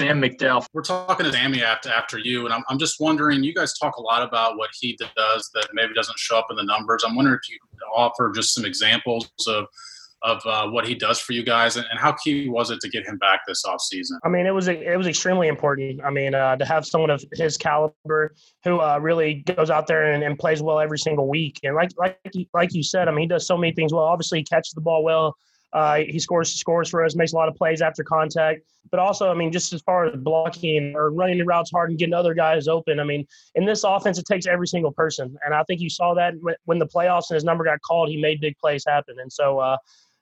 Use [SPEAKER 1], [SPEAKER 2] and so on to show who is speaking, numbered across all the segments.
[SPEAKER 1] Sam McDowell.
[SPEAKER 2] We're talking to Sammy after, after you, and I'm, I'm just wondering, you guys talk a lot about what he does that maybe doesn't show up in the numbers. I'm wondering if you could offer just some examples of of uh, what he does for you guys and, and, how key was it to get him back this offseason?
[SPEAKER 3] I mean, it was it was extremely important. I mean, uh, to have someone of his caliber who uh, really goes out there and, and, plays well every single week, and like like like you said, I mean, he does so many things well. Obviously, he catches the ball well. Uh, he scores scores for us, makes a lot of plays after contact. But also, I mean, just as far as blocking or running the routes hard and getting other guys open. I mean, in this offense, it takes every single person, and I think you saw that when the playoffs and his number got called, he made big plays happen. And so, uh,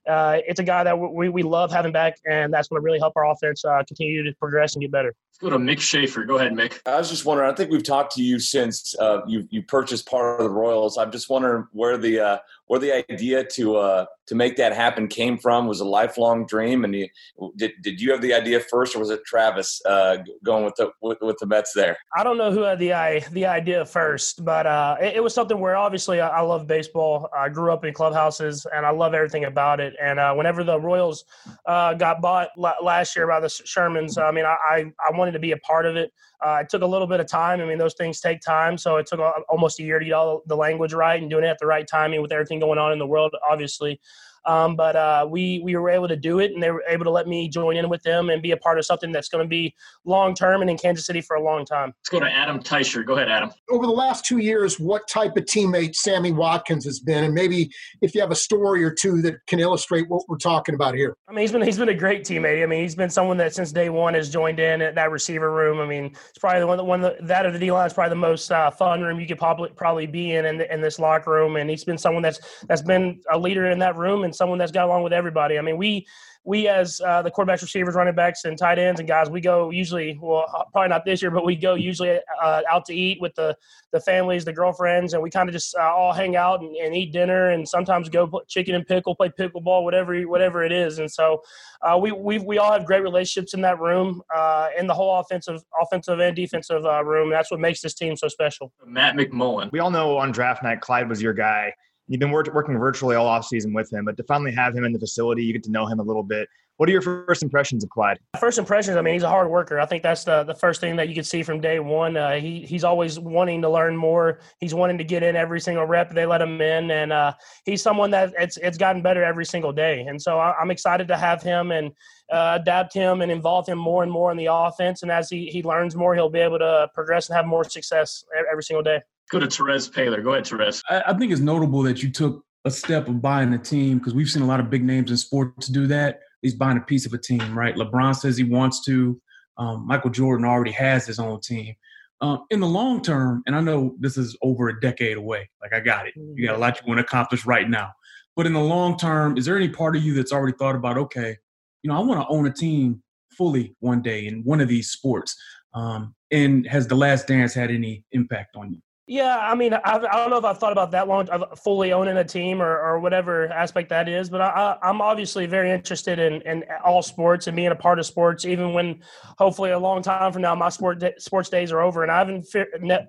[SPEAKER 3] uh, it's a guy that we, we love having back, and that's going to really help our offense uh, continue to progress and get better.
[SPEAKER 1] Let's go to Mick Schaefer. Go ahead, Mick.
[SPEAKER 4] I was just wondering. I think we've talked to you since uh, you you purchased part of the Royals. I'm just wondering where the uh, where the idea to uh, to make that happen came from. Was a lifelong dream, and you, did did you have the idea first, or was it Travis uh, going with the with, with, the Mets there?
[SPEAKER 3] I don't know who had the I, the idea first, but uh, it, it, was something where obviously I, I, love baseball. I grew up in clubhouses, and I love everything about it. And uh, whenever the Royals uh, got bought last year by the Shermans, I mean, I, I, I wanted to be a part of it. Uh, it took a little bit of time. I mean, those things take time. So it took almost a year to get all the language right and doing it at the right timing with everything going on in the world, obviously. Um, but uh, we we were able to do it, and they were able to let me join in with them and be a part of something that's going to be long term and in Kansas City for a long time.
[SPEAKER 1] Let's go to Adam Teicher. Go ahead, Adam.
[SPEAKER 5] Over the last two years, what type of teammate Sammy Watkins has been, and maybe if you have a story or two that can illustrate what we're talking about here.
[SPEAKER 3] I mean, he's been he's been a great teammate. I mean, he's been someone that since day one has joined in at that receiver room. I mean, it's probably the one that one that of the D line is probably the most uh, fun room you could probably probably be in, in in this locker room. And he's been someone that's that's been a leader in that room and someone that's got along with everybody. I mean, we we as uh, the quarterbacks, receivers, running backs, and tight ends and guys, we go usually. Well, uh, probably not this year, but we go usually uh, out to eat with the the families, the girlfriends, and we kind of just uh, all hang out and, and, eat dinner, and sometimes go chicken and pickle, play pickleball, whatever whatever it is. And so uh, we we we all have great relationships in that room, uh, in the whole offensive offensive and defensive room. That's what makes this team so special.
[SPEAKER 1] Matt McMullen.
[SPEAKER 6] We all know on draft night, Clyde was your guy You've been work, working virtually all off season with him, but to finally have him in the facility, you get to know him a little bit. What are your first impressions of Clyde?
[SPEAKER 3] First impressions, I mean, he's a hard worker. I think that's the, the first thing that you can see from day one. Uh, he he's always wanting to learn more. He's wanting to get in every single rep they let him in, and uh, he's someone that it's it's gotten better every single day. And so I, am excited to have him and uh, adapt him and involve him more and more in the offense. And as he he learns more, he'll be able to progress and have more success every single day.
[SPEAKER 1] Go to Terez Paylor. Go ahead, Terez.
[SPEAKER 7] I, I think it's notable that you took a step of buying a team because we've seen a lot of big names in sports do that. He's buying a piece of a team, right? LeBron says he wants to. Um, Michael Jordan already has his own team. Um, in the long term, and I know this is over a decade away. Like I got it. You got a lot you want to accomplish right now. But in the long term, is there any part of you that's already thought about, okay, you know, I want to own a team fully one day in one of these sports? Um, and has the Last Dance had any impact on you?
[SPEAKER 3] Yeah, I mean, I've, I do not know if I've thought about that long, of fully owning a team or, or whatever aspect that is, but I, am obviously very interested in, in all sports and being a part of sports, even when hopefully a long time from now my sport sports days are over and I haven't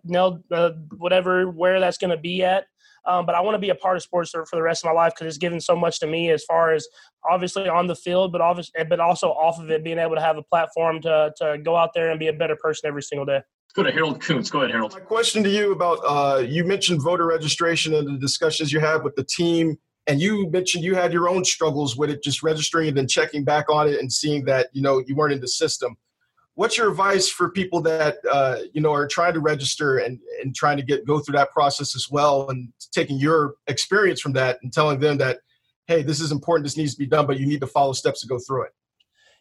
[SPEAKER 3] nailed uh, whatever where that's going to be at. Um, but I want to be a part of sports for the rest of my life because it's given so much to me as far as obviously on the field, but obviously, but also off of it, being able to have a platform to to go out there and be a better person every single day.
[SPEAKER 1] Go to Harold Kuntz. Go ahead, Harold.
[SPEAKER 8] My question to you about uh, you mentioned voter registration and the discussions you had with the team, and you mentioned you had your own struggles with it, just registering and then checking back on it and seeing that you know you weren't in the system. What's your advice for people that uh, you know are trying to register and and trying to get go through that process as well, and taking your experience from that and telling them that, hey, this is important, this needs to be done, but you need to follow steps to go through it.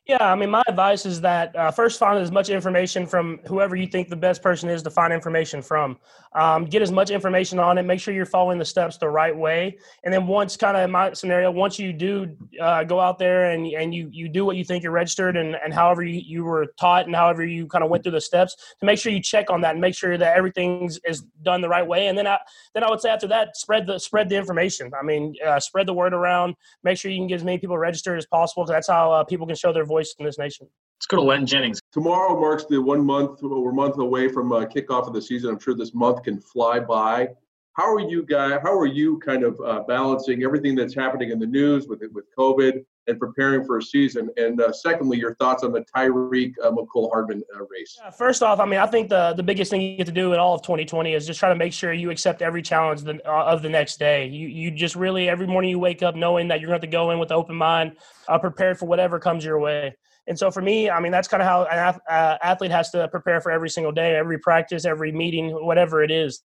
[SPEAKER 3] Yeah, I mean, my advice is that uh, first find as much information from whoever you think the best person is to find information from. Um, get as much information on it. Make sure you're following the steps the right way. And then once, kind of in my scenario, once you do uh, go out there and and you you do what you think you're registered and and however you, you were taught and however you kind of went through the steps, to make sure you check on that and make sure that everything's is done the right way. And then I then I would say after that, spread the spread the information. I mean, uh, spread the word around. Make sure you can get as many people registered as possible. That's how uh, people can show their voice voice in this nation.
[SPEAKER 1] Let's go to Len Jennings.
[SPEAKER 9] Tomorrow marks the one month or month away from uh, kickoff of the season. I'm sure this month can fly by. How are you guys? How are you kind of uh, balancing everything that's happening in the news with with COVID and preparing for a season? And uh, secondly, your thoughts on the Tyreek uh, Mecole Hardman uh, race.
[SPEAKER 3] Yeah, first off, I mean, I think the the biggest thing you get to do in all of 2020 is just try to make sure you accept every challenge the, uh, of the next day. You you just really every morning you wake up knowing that you're going to go in with an open mind, uh, prepared for whatever comes your way. And so for me, I mean, that's kind of how an uh, athlete has to prepare for every single day, every practice, every meeting, whatever it is.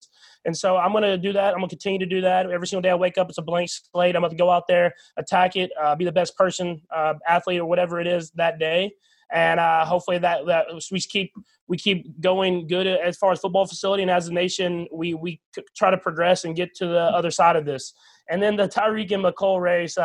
[SPEAKER 3] And so I'm going to do that. I'm going to continue to do that every single day. I wake up, it's a blank slate. I'm going to go out there, attack it, uh, be the best person, uh, athlete, or whatever it is that day. And uh, hopefully that, that we keep we keep going good as far as football facility and as a nation, we we try to progress and get to the other side of this. And then the Tyreek and Mecole race.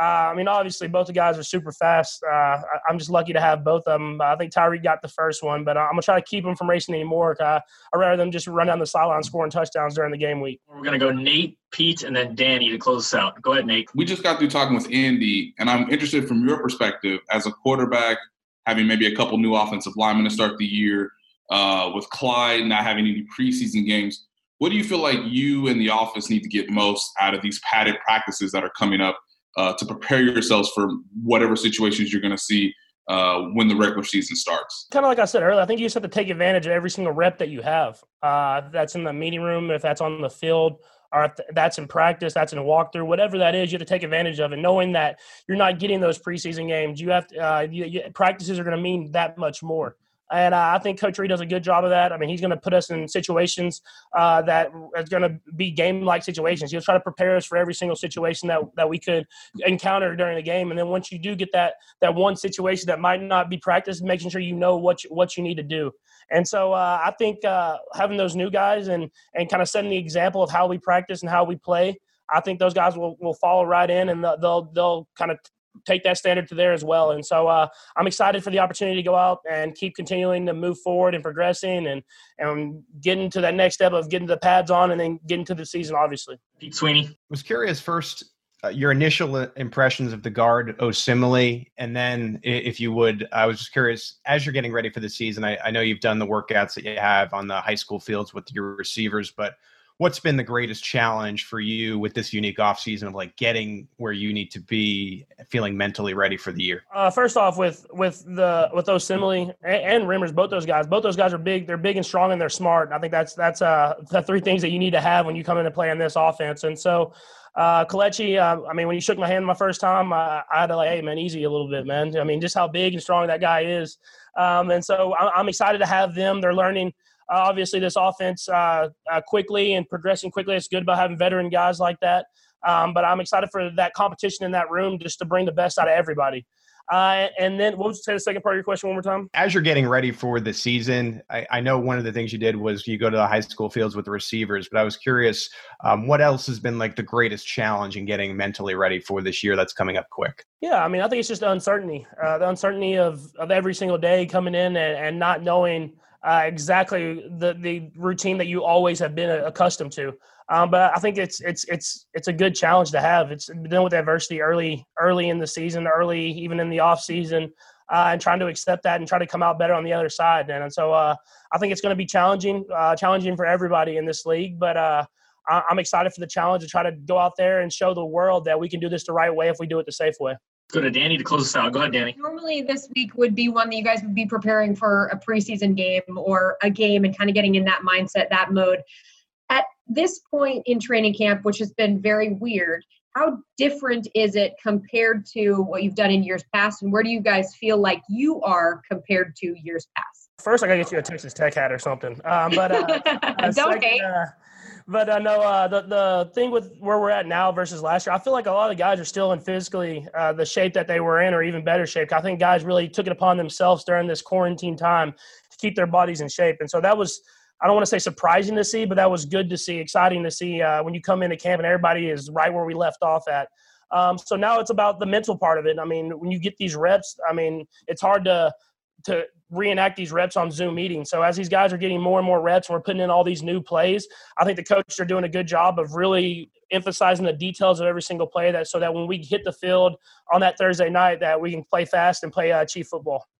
[SPEAKER 3] Uh, uh, I mean, obviously, both the guys are super fast. Uh, I, am just lucky to have both of them. I think Tyreek got the first one, but I'm gonna try to keep him from racing anymore. Uh, I'd rather them just run down the sideline scoring touchdowns during the game week.
[SPEAKER 1] We're gonna go Nate, Pete, and then Danny to close us out. Go ahead, Nate.
[SPEAKER 10] We just got through talking with Andy, and I'm interested from your perspective as a quarterback, having maybe a couple new offensive linemen to start the year, uh, with Clyde not having any preseason games. What do you feel like you and the office need to get most out of these padded practices that are coming up? Uh, to prepare yourselves for whatever situations you're going to see uh, when the regular season starts.
[SPEAKER 3] Kind of like I said earlier, I think you just have to take advantage of every single rep that you have. Uh, that's in the meeting room, if that's on the field, or that's in practice, that's in a walkthrough, whatever that is, you have to take advantage of it. Knowing that you're not getting those preseason games, you have to, uh, you, you, practices are going to mean that much more. And uh, I think Coach Reid does a good job of that. I mean, he's going to put us in situations uh, that is going to be game-like situations. He'll try to prepare us for every single situation that, that we could encounter during the game. And then once you do get that that one situation that might not be practiced, making sure you know what you, what you need to do. And so uh, I think uh, having those new guys and and kind of setting the example of how we practice and how we play. I think those guys will, will follow right in and they'll they'll kind of take that standard to there as well. And so uh, I'm excited for the opportunity to go out and keep continuing to move forward and progressing and and getting to that next step of getting the pads on and then getting to the season. Obviously,
[SPEAKER 1] Pete Sweeney
[SPEAKER 11] was curious first. Uh, your initial impressions of the guard Osemele, and then if you would, I was just curious as you're getting ready for the season. I, I know you've done the workouts that you have on the high school fields with your receivers, but what's been the greatest challenge for you with this unique off season of like getting where you need to be feeling mentally ready for the year
[SPEAKER 3] uh, first off with with the with Osemele and, and Remmers both those guys both those guys are big they're big and strong and they're smart i think that's that's uh the three things that you need to have when you come into play in this offense and so uh, Kelechi, uh, I mean, when you shook my hand my first time, I, I, had to like, hey, man, easy a little bit, man. I mean, just how big and strong that guy is. Um, and so I'm excited to have them. They're learning – obviously, this offense uh, uh, quickly and progressing quickly. It's good about having veteran guys like that. Um, but I'm excited for that competition in that room just to bring the best out of everybody. Uh, and then what was say the second part of your question one more time?
[SPEAKER 11] As you're getting ready for the season, I, I, know one of the things you did was you go to the high school fields with the receivers, but I was curious, um, what else has been like the greatest challenge in getting mentally ready for this year that's coming up quick?
[SPEAKER 3] Yeah, I mean, I think it's just the uncertainty, uh, the uncertainty of, of every single day coming in and, and not knowing – uh, exactly the the routine that you always have been accustomed to. Um, but I think it's it's it's it's a good challenge to have. It's dealing with adversity early early in the season, early even in the off season, uh, and trying to accept that and try to come out better on the other side. And, and so uh, I think it's going to be challenging, uh, challenging for everybody in this league. But uh, I'm excited for the challenge to try to go out there and show the world that we can do this the right way if we do it the safe way.
[SPEAKER 1] Go to Danny to close us out. Go ahead, Danny.
[SPEAKER 12] Normally, this week would be one that you guys would be preparing for a preseason game or a game and kind of getting in that mindset, that mode. At this point in training camp, which has been very weird, how different is it compared to what you've done in years past? And where do you guys feel like you are compared to years past?
[SPEAKER 3] First, I gotta get you a Texas Tech hat or something. Um, but uh,
[SPEAKER 12] don't second, hate. Uh,
[SPEAKER 3] but I know uh, the the thing with where we're at now versus last year, I feel like a lot of guys are still in physically uh, the shape that they were in, or even better shape. I think guys really took it upon themselves during this quarantine time to keep their bodies in shape, and so that was. I don't want to say surprising to see, but that was good to see, exciting to see uh, when you come into camp and everybody is right where we left off at. Um, so now it's about the mental part of it. I mean, when you get these reps, I mean, it's hard to to reenact these reps on Zoom meetings. So as these guys are getting more and more reps, and we're putting in all these new plays. I think the coaches are doing a good job of really emphasizing the details of every single play, that so that when we hit the field on that Thursday night, that we can play fast and play uh, chief football.